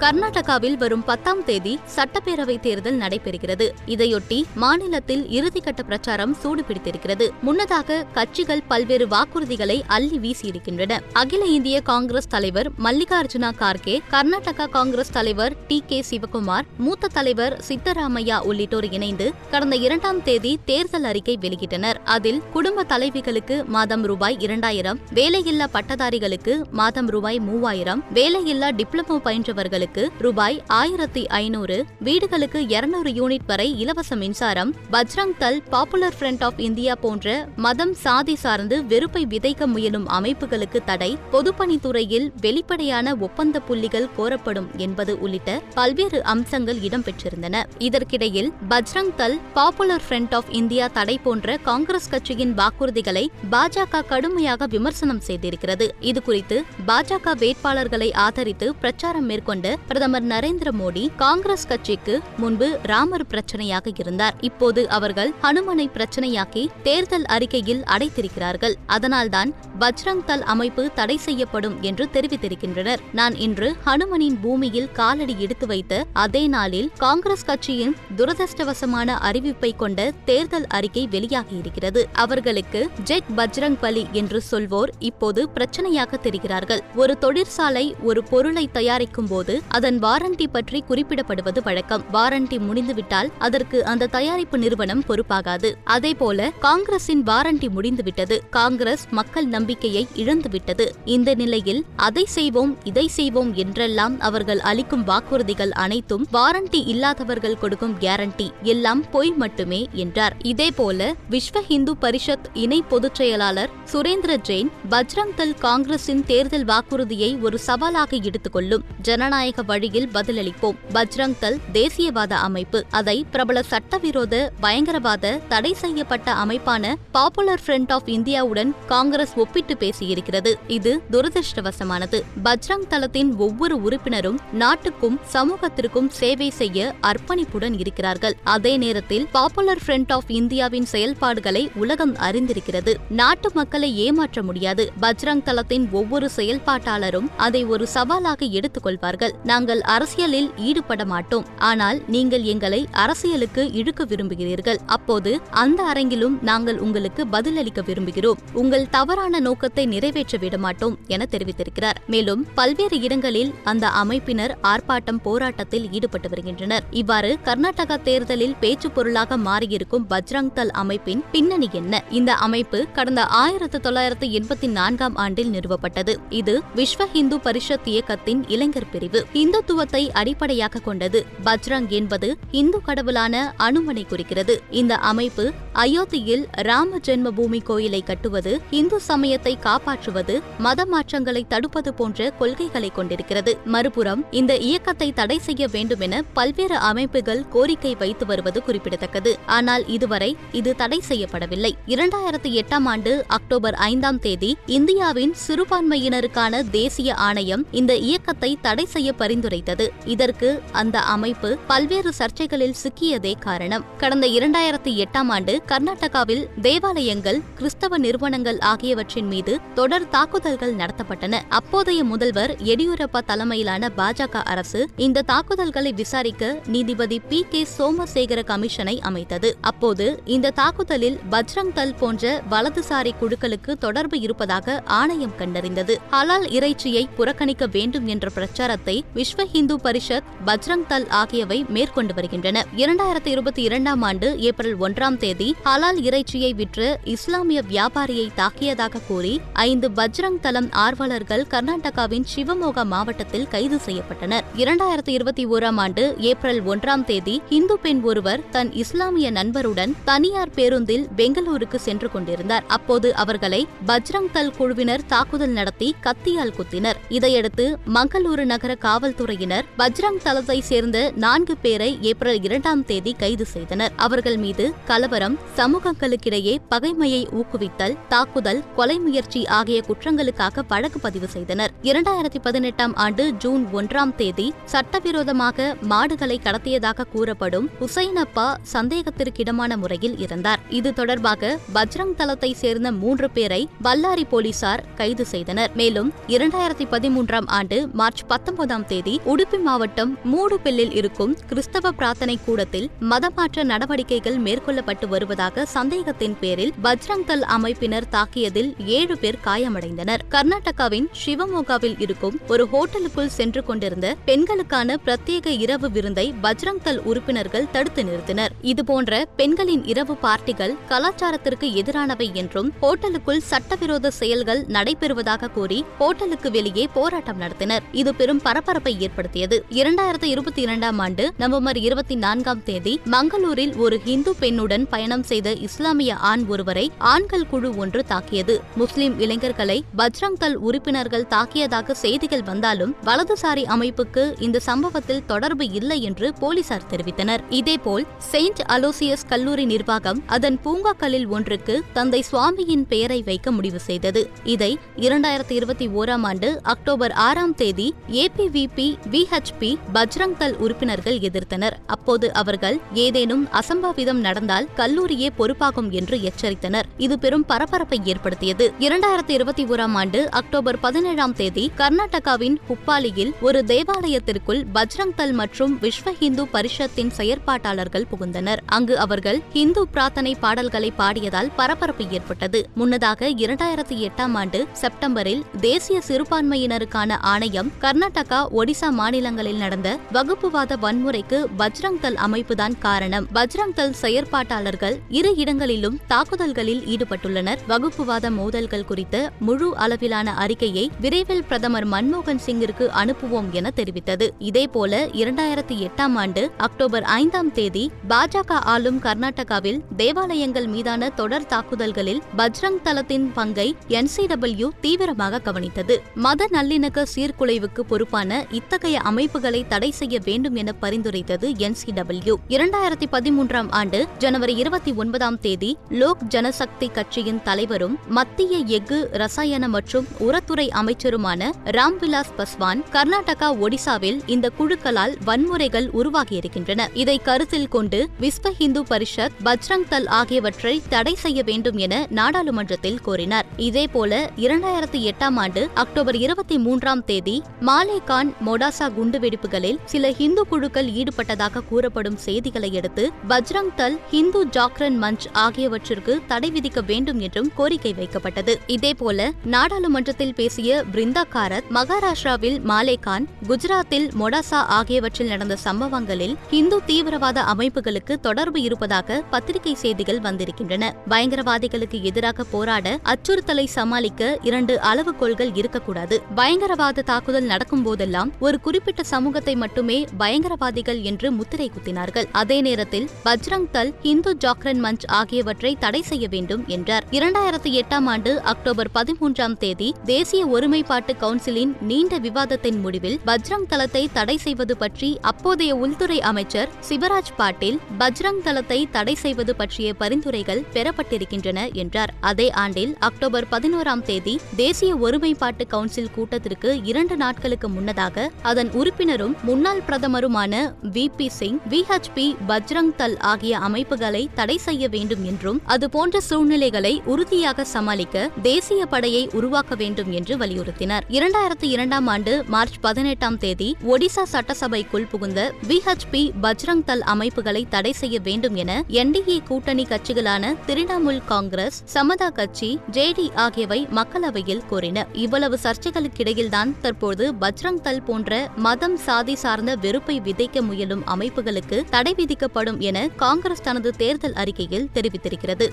கர்நாடகாவில் வரும் பத்தாம் தேதி சட்டப்பேரவை தேர்தல் நடைபெறுகிறது. இதையொட்டி மாநிலத்தில் இறுதிக்கட்ட பிரச்சாரம் சூடுபிடித்திருக்கிறது. முன்னதாக கட்சிகள் பல்வேறு வாக்குறுதிகளை அள்ளி வீசியிருக்கின்றன. அகில இந்திய காங்கிரஸ் தலைவர் மல்லிகார்ஜுனா கார்கே கர்நாடகா காங்கிரஸ் தலைவர் டி கே சிவகுமார் மூத்த தலைவர் சித்தராமையா உள்ளிட்டோர் இணைந்து கடந்த இரண்டாம் தேதி தேர்தல் அறிக்கை வெளியிட்டனர். அதில் குடும்ப தலைவிகளுக்கு மாதம் ரூபாய் இரண்டாயிரம் வேலையில்லா பட்டதாரிகளுக்கு மாதம் ரூபாய் மூவாயிரம் வேலையில்லா டிப்ளமோ பயின்றவர்களுக்கு ரூபாய் ஆயிரத்தி ஐநூறு வீடுகளுக்கு இருநூறு யூனிட் வரை இலவச மின்சாரம் பஜ்ரங் தல் பாப்புலர் ஃப்ரண்ட் ஆஃப் இந்தியா போன்ற மதம் சாதி சார்ந்து வெறுப்பை விதைக்க முயலும் அமைப்புகளுக்கு தடை பொதுப்பணித்துறையில் வெளிப்படையான ஒப்பந்த புள்ளிகள் கோரப்படும் என்பது உள்ளிட்ட பல்வேறு அம்சங்கள் இடம்பெற்றிருந்தன. இதற்கிடையில் பஜ்ரங் தல் பாப்புலர் ஃப்ரண்ட் ஆஃப் இந்தியா தடை போன்ற காங்கிரஸ் கட்சியின் வாக்குறுதிகளை பாஜக கடுமையாக விமர்சனம் செய்திருக்கிறது. இதுகுறித்து பாஜக வேட்பாளர்களை ஆதரித்து பிரச்சாரம் மேற்கொண்ட பிரதமர் நரேந்திர மோடி காங்கிரஸ் கட்சிக்கு முன்பு ராமர் பிரச்சனையாக இருந்தார். இப்போது அவர்கள் ஹனுமனை பிரச்சனையாக்கி தேர்தல் அறிக்கையில் அடைத்திருக்கிறார்கள். அதனால்தான் பஜ்ரங் தல் அமைப்பு தடை செய்யப்படும் என்று தெரிவித்திருக்கின்றனர். நான் இன்று ஹனுமனின் பூமியில் காலடி எடுத்து வைத்த அதே நாளில் காங்கிரஸ் கட்சியின் துரதிருஷ்டவசமான அறிவிப்பை கொண்ட தேர்தல் அறிக்கை வெளியாகியிருக்கிறது அவர்களுக்கு ஜெக் பஜ்ரங் பலி என்று சொல்வோர் இப்போது பிரச்சனையாக தெரிகிறார்கள். ஒரு தொழிற்சாலை ஒரு பொருளை தயாரிக்கும் போது அதன் வாரண்டி பற்றி குறிப்பிடப்படுவது வழக்கம். வாரண்டி முடிந்துவிட்டால் அதற்கு அந்த தயாரிப்பு நிறுவனம் பொறுப்பாகாது. அதேபோல காங்கிரசின் வாரண்டி முடிந்துவிட்டது. காங்கிரஸ் மக்கள் நம்பிக்கையை இழந்துவிட்டது. இந்த நிலையில் அதை செய்வோம் இதை செய்வோம் என்றெல்லாம் அவர்கள் அளிக்கும் வாக்குறுதிகள் அனைத்தும் வாரண்டி இல்லாதவர்கள் கொடுக்கும் கேரண்டி. எல்லாம் பொய் மட்டுமே என்றார். இதேபோல விஸ்வ இந்து பரிஷத் இணை பொதுச் செயலாளர் சுரேந்திர ஜெயின் பஜ்ரங் தல் காங்கிரசின் தேர்தல் வாக்குறுதியை ஒரு சவாலாக எடுத்துக்கொள்ளும் ஜனநாயக வழியில் பதிலளிப்போம். பஜ்ரங் தல் தேசியவாத அமைப்பு. அதை பிரபல சட்டவிரோத பயங்கரவாத தடை செய்யப்பட்ட அமைப்பான பாப்புலர் ஃப்ரண்ட் ஆஃப் இந்தியாவுடன் காங்கிரஸ் ஒப்பிட்டு பேசியிருக்கிறது. இது துரதிருஷ்டவசமானது. பஜ்ரங் தளத்தின் ஒவ்வொரு உறுப்பினரும் நாட்டுக்கும் சமூகத்திற்கும் சேவை செய்ய அர்ப்பணிப்புடன் இருக்கிறார்கள். அதே நேரத்தில் பாப்புலர் ஃப்ரண்ட் ஆஃப் இந்தியாவின் செயல்பாடுகளை உலகம் அறிந்திருக்கிறது. நாட்டு மக்களை ஏமாற்ற முடியாது. பஜ்ரங் தளத்தின் ஒவ்வொரு செயல்பாட்டாளரும் அதை ஒரு சவாலாக எடுத்துக்கொள்வார்கள். நாங்கள் அரசியலில் ஈடுபட மாட்டோம். ஆனால் நீங்கள் எங்களை அரசியலுக்கு இழுக்க விரும்புகிறீர்கள். அப்போது அந்த அரங்கிலும் நாங்கள் உங்களுக்கு பதிலளிக்க விரும்புகிறோம். உங்கள் தவறான நோக்கத்தை நிறைவேற்ற விட மாட்டோம் என தெரிவித்திருக்கிறார். மேலும் பல்வேறு இடங்களில் அந்த அமைப்பினர் ஆர்ப்பாட்டம் போராட்டத்தில் ஈடுபட்டு வருகின்றனர். இவ்வாறு கர்நாடகா தேர்தலில் பேச்சு பொருளாக மாறியிருக்கும் பஜ்ரங் தல் அமைப்பின் பின்னணி என்ன? இந்த அமைப்பு கடந்த ஆயிரத்து தொள்ளாயிரத்து எண்பத்தி நான்காம் ஆண்டில் நிறுவப்பட்டது. இது விஸ்வ ஹிந்து பரிஷத் இயக்கத்தின் இளைஞர் பிரிவு. இந்துத்துவத்தை அடிப்படையாக கொண்டது. பஜ்ரங் என்பது இந்து கடவுளான அனுமனை குறிக்கிறது. இந்த அமைப்பு அயோத்தியில் ராம ஜென்மபூமி கோயிலை கட்டுவது இந்து சமயத்தை காப்பாற்றுவது மத மாற்றங்களை தடுப்பது போன்ற கொள்கைகளை கொண்டிருக்கிறது. மறுபுறம் இந்த இயக்கத்தை தடை செய்ய வேண்டும் என பல்வேறு அமைப்புகள் கோரிக்கை வைத்து வருவது குறிப்பிடத்தக்கது. ஆனால் இதுவரை இது தடை செய்யப்படவில்லை. இரண்டாயிரத்தி எட்டாம் ஆண்டு அக்டோபர் ஐந்தாம் தேதி இந்தியாவின் சிறுபான்மையினருக்கான தேசிய ஆணையம் இந்த இயக்கத்தை தடை செய்ய பரிந்துரைத்தது. இதற்கு அந்த அமைப்பு பல்வேறு சர்ச்சைகளில் சிக்கியதே காரணம். கடந்த இரண்டாயிரத்தி எட்டாம் ஆண்டு கர்நாடகாவில் தேவாலயங்கள் கிறிஸ்தவ நிறுவனங்கள் ஆகியவற்றின் மீது தொடர் தாக்குதல்கள் நடத்தப்பட்டன. அப்போதைய முதல்வர் எடியூரப்பா தலைமையிலான பாஜக அரசு இந்த தாக்குதல்களை விசாரிக்க நீதிபதி பி. கே. சோமசேகர கமிஷனை அமைத்தது. அப்போது இந்த தாக்குதலில் பஜ்ரங் தல் போன்ற வலதுசாரி குழுக்களுக்கு தொடர்பு இருப்பதாக ஆணையம் கண்டறிந்தது. ஹலால் இறைச்சியை புறக்கணிக்க வேண்டும் என்ற பிரச்சாரத்தை விஸ்வ ஹிந்து பரிஷத் பஜ்ரங் தல் ஆகியவை மேற்கொண்டு வருகின்றன. இரண்டாயிரத்தி இருபத்தி இரண்டாம் ஆண்டு ஏப்ரல் ஒன்றாம் தேதி ஹலால் இறைச்சியை விற்று இஸ்லாமிய வியாபாரியை தாக்கியதாக கூறி ஐந்து பஜ்ரங் தலம் ஆர்வலர்கள் கர்நாடகாவின் சிவமோகா மாவட்டத்தில் கைது செய்யப்பட்டனர். இரண்டாயிரத்தி இருபத்தி ஓராம் ஆண்டு ஏப்ரல் ஒன்றாம் தேதி இந்து பெண் ஒருவர் தன் இஸ்லாமிய நண்பருடன் தனியார் பேருந்தில் பெங்களூருக்கு சென்று கொண்டிருந்தார். அப்போது அவர்களை பஜ்ரங் தல் குழுவினர் தாக்குதல் நடத்தி கத்தியால் குத்தினர். இதையடுத்து மங்களூரு நகர காவல் காவல்துறையினர் பஜ்ரங் தளத்தை சேர்ந்த நான்கு பேரை ஏப்ரல் இரண்டாம் தேதி கைது செய்தனர். அவர்கள் மீது கலவரம் சமூகங்களுக்கிடையே பகைமையை ஊக்குவித்தல் தாக்குதல் கொலை முயற்சி ஆகிய குற்றங்களுக்காக வழக்கு பதிவு செய்தனர். இரண்டாயிரத்தி பதினெட்டாம் ஆண்டு ஜூன் ஒன்றாம் தேதி சட்டவிரோதமாக மாடுகளை கடத்தியதாக கூறப்படும் ஹுசைனப்பா சந்தேகத்திற்கிடமான முறையில் இருந்தார் இது தொடர்பாக பஜ்ரங் தளத்தை சேர்ந்த மூன்று பேரை பல்லாரி போலீசார் கைது செய்தனர். மேலும் இரண்டாயிரத்தி பதிமூன்றாம் ஆண்டு மார்ச் பத்தொன்பதாம் தேதி உடுப்பி மாவட்டம் மூடுபில்லில் இருக்கும் கிறிஸ்தவ பிரார்த்தனை கூடத்தில் மதமாற்ற நடவடிக்கைகள் மேற்கொள்ளப்பட்டு வருவதாக சந்தேகத்தின் பேரில் பஜ்ரங் தல் அமைப்பினர் தாக்கியதில் ஏழு பேர் காயமடைந்தனர். கர்நாடகாவின் சிவமோகாவில் இருக்கும் ஒரு ஹோட்டலுக்குள் சென்று கொண்டிருந்த பெண்களுக்கான பிரத்யேக இரவு விருந்தை பஜ்ரங் தல் உறுப்பினர்கள் தடுத்து நிறுத்தினர். இதுபோன்ற பெண்களின் இரவு பார்ட்டிகள் கலாச்சாரத்திற்கு எதிரானவை என்றும் ஹோட்டலுக்குள் சட்டவிரோத செயல்கள் நடைபெறுவதாக கூறி ஹோட்டலுக்கு வெளியே போராட்டம் நடத்தினர். இது பெரும் பரபரப்பை பரபரப்பை ஏற்படுத்தியது. இரண்டாயிரத்தி இருபத்தி இரண்டாம் ஆண்டு நவம்பர் இருபத்தி நான்காம் தேதி மங்களூரில் ஒரு இந்து பெண்ணுடன் பயணம் செய்த இஸ்லாமிய ஆண் ஒருவரை ஆண்கள் குழு ஒன்று தாக்கியது. முஸ்லிம் இளைஞர்களை பஜ்ரங் தள் உறுப்பினர்கள் தாக்கியதாக செய்திகள் வந்தாலும் வலதுசாரி அமைப்புக்கு இந்த சம்பவத்தில் தொடர்பு இல்லை என்று போலீசார் தெரிவித்தனர். இதேபோல் செயின்ட் அலோசியஸ் கல்லூரி நிர்வாகம் அதன் பூங்காக்களில் ஒன்றுக்கு தந்தை சுவாமியின் பெயரை வைக்க முடிவு செய்தது. இதை இரண்டாயிரத்தி இருபத்தி ஓராம் ஆண்டு அக்டோபர் ஆறாம் தேதி ஏபிவி ஏபிவிபி விஹெச்பி பஜ்ரங் தல் உறுப்பினர்கள் எதிர்த்தனர். அப்போது அவர்கள் ஏதேனும் அசம்பாவிதம் நடந்தால் கல்லூரியே பொறுப்பாகும் என்று எச்சரித்தனர். இது பெரும் பரபரப்பை ஏற்படுத்தியது. இரண்டாயிரத்தி இருபத்தி ஓராம் ஆண்டு அக்டோபர் பதினேழாம் தேதி கர்நாடகாவின் ஹுப்பாலியில் ஒரு தேவாலயத்திற்குள் பஜ்ரங் தல் மற்றும் விஸ்வ ஹிந்து பரிஷத்தின் செயற்பாட்டாளர்கள் புகுந்தனர். அங்கு அவர்கள் ஹிந்து பிரார்த்தனை பாடல்களை பாடியதால் பரபரப்பு ஏற்பட்டது. முன்னதாக இரண்டாயிரத்தி எட்டாம் ஆண்டு செப்டம்பரில் தேசிய சிறுபான்மையினருக்கான ஆணையம் கர்நாடகா ஒடிசா மாநிலங்களில் நடந்த வகுப்புவாத வன்முறைக்கு பஜ்ரங் தல் அமைப்புதான் காரணம். பஜ்ரங் தல் செயற்பாட்டாளர்கள் இரு இடங்களிலும் தாக்குதல்களில் ஈடுபட்டுள்ளனர். வகுப்புவாத மோதல்கள் குறித்த முழு அளவிலான அறிக்கையை விரைவில் பிரதமர் மன்மோகன் சிங்கிற்கு அனுப்புவோம் என தெரிவித்தது. இதேபோல இரண்டாயிரத்தி எட்டாம் ஆண்டு அக்டோபர் ஐந்தாம் தேதி பாஜக ஆளும் கர்நாடகாவில் தேவாலயங்கள் மீதான தொடர் தாக்குதல்களில் பஜ்ரங் தளத்தின் பங்கை என்சிடபிள்யூ தீவிரமாக கவனித்தது. மத நல்லிணக்க சீர்குலைவுக்கு பொறுப்பான இத்தகைய அமைப்புகளை தடை செய்ய வேண்டும் என பரிந்துரைத்தது என்சிடபிள்யூ இரண்டாயிரத்தி பதிமூன்றாம் ஆண்டு ஜனவரி இருபத்தி ஒன்பதாம் தேதி லோக் ஜனசக்தி கட்சியின் தலைவரும் மத்திய எஃகு ரசாயன மற்றும் உரத்துறை அமைச்சருமான ராம்விலாஸ் பஸ்வான் கர்நாடகா ஒடிசாவில் இந்த குழுக்களால் வன்முறைகள் உருவாகியிருக்கின்றன. இதை கருத்தில் கொண்டு விஸ்வ இந்து பரிஷத் பஜ்ரங் தல் ஆகியவற்றை தடை செய்ய வேண்டும் என நாடாளுமன்றத்தில் கோரினார். இதேபோல இரண்டாயிரத்தி எட்டாம் ஆண்டு அக்டோபர் இருபத்தி மூன்றாம் தேதி மாலேகான் மொடாசா குண்டுவெடிப்புகளில் சில இந்து குழுக்கள் ஈடுபட்டதாக கூறப்படும் செய்திகளை அடுத்து பஜ்ரங் தல் ஹிந்து ஜாக்ரன் மஞ்ச் ஆகியவற்றிற்கு தடை விதிக்க வேண்டும் என்றும் கோரிக்கை வைக்கப்பட்டது. இதேபோல நாடாளுமன்றத்தில் பேசிய பிருந்தா காரத் மகாராஷ்டிராவில் மாலேகான் குஜராத்தில் மொடாசா ஆகியவற்றில் நடந்த சம்பவங்களில் இந்து தீவிரவாத அமைப்புகளுக்கு தொடர்பு இருப்பதாக பத்திரிகை செய்திகள் வந்திருக்கின்றன. பயங்கரவாதிகளுக்கு எதிராக போராட அச்சுறுத்தலை சமாளிக்க இரண்டு அளவுகோல்கள் இருக்கக்கூடாது. பயங்கரவாத தாக்குதல் நடக்கும் போதெல்லாம் ஒரு குறிப்பிட்ட சமூகத்தை மட்டுமே பயங்கரவாதிகள் என்று முத்திரை குத்தினார்கள். அதே நேரத்தில் பஜ்ரங் தல் இந்து ஜாக்ரன் மஞ்ச் ஆகியவற்றை தடை செய்ய வேண்டும் என்றார். இரண்டாயிரத்தி எட்டாம் ஆண்டு அக்டோபர் பதிமூன்றாம் தேதி தேசிய ஒருமைப்பாட்டு கவுன்சிலின் நீண்ட விவாதத்தின் முடிவில் பஜ்ரங் தளத்தை தடை செய்வது பற்றி அப்போதைய உள்துறை அமைச்சர் சிவராஜ் பாட்டீல் பஜ்ரங் தளத்தை தடை செய்வது பற்றிய பரிந்துரைகள் பெறப்பட்டிருக்கின்றன என்றார். அதே ஆண்டில் அக்டோபர் பதினோராம் தேதி தேசிய ஒருமைப்பாட்டு கவுன்சில் கூட்டத்திற்கு இரண்டு நாட்களுக்கு முன்னதாக அதன் உறுப்பினரும் முன்னாள் பிரதமருமான we. B. Singh we. H. B. Bajrang Dal ஆகிய அமைப்புகளை தடை செய்ய வேண்டும் என்றும் அதுபோன்ற சூழ்நிலைகளை உறுதியாக சமாளிக்க தேசிய படையை உருவாக்க வேண்டும் என்று வலியுறுத்தினர். இரண்டாயிரத்தி இரண்டாம் ஆண்டு மார்ச் பதினெட்டாம் தேதி ஒடிசா சட்டசபைக்குள் புகுந்த வி. ஹெச். பி. பஜ்ரங் தல் அமைப்புகளை தடை செய்ய வேண்டும் என என்டிஏ கூட்டணி கட்சிகளான திரிணாமுல் காங்கிரஸ் சமதா கட்சி ஜேடி ஆகியவை மக்களவையில் கோரின இவ்வளவு சர்ச்சைகளுக்கிடையில்தான் தற்போது பஜ்ரங் தல் தள் போன்ற மதம் சாதி சார்ந்த வெறுப்பை விதைக்க முயலும் அமைப்புகளுக்கு தடை விதிக்கப்படும் என காங்கிரஸ் தனது தேர்தல் அறிக்கையில் தெரிவித்திருக்கிறது.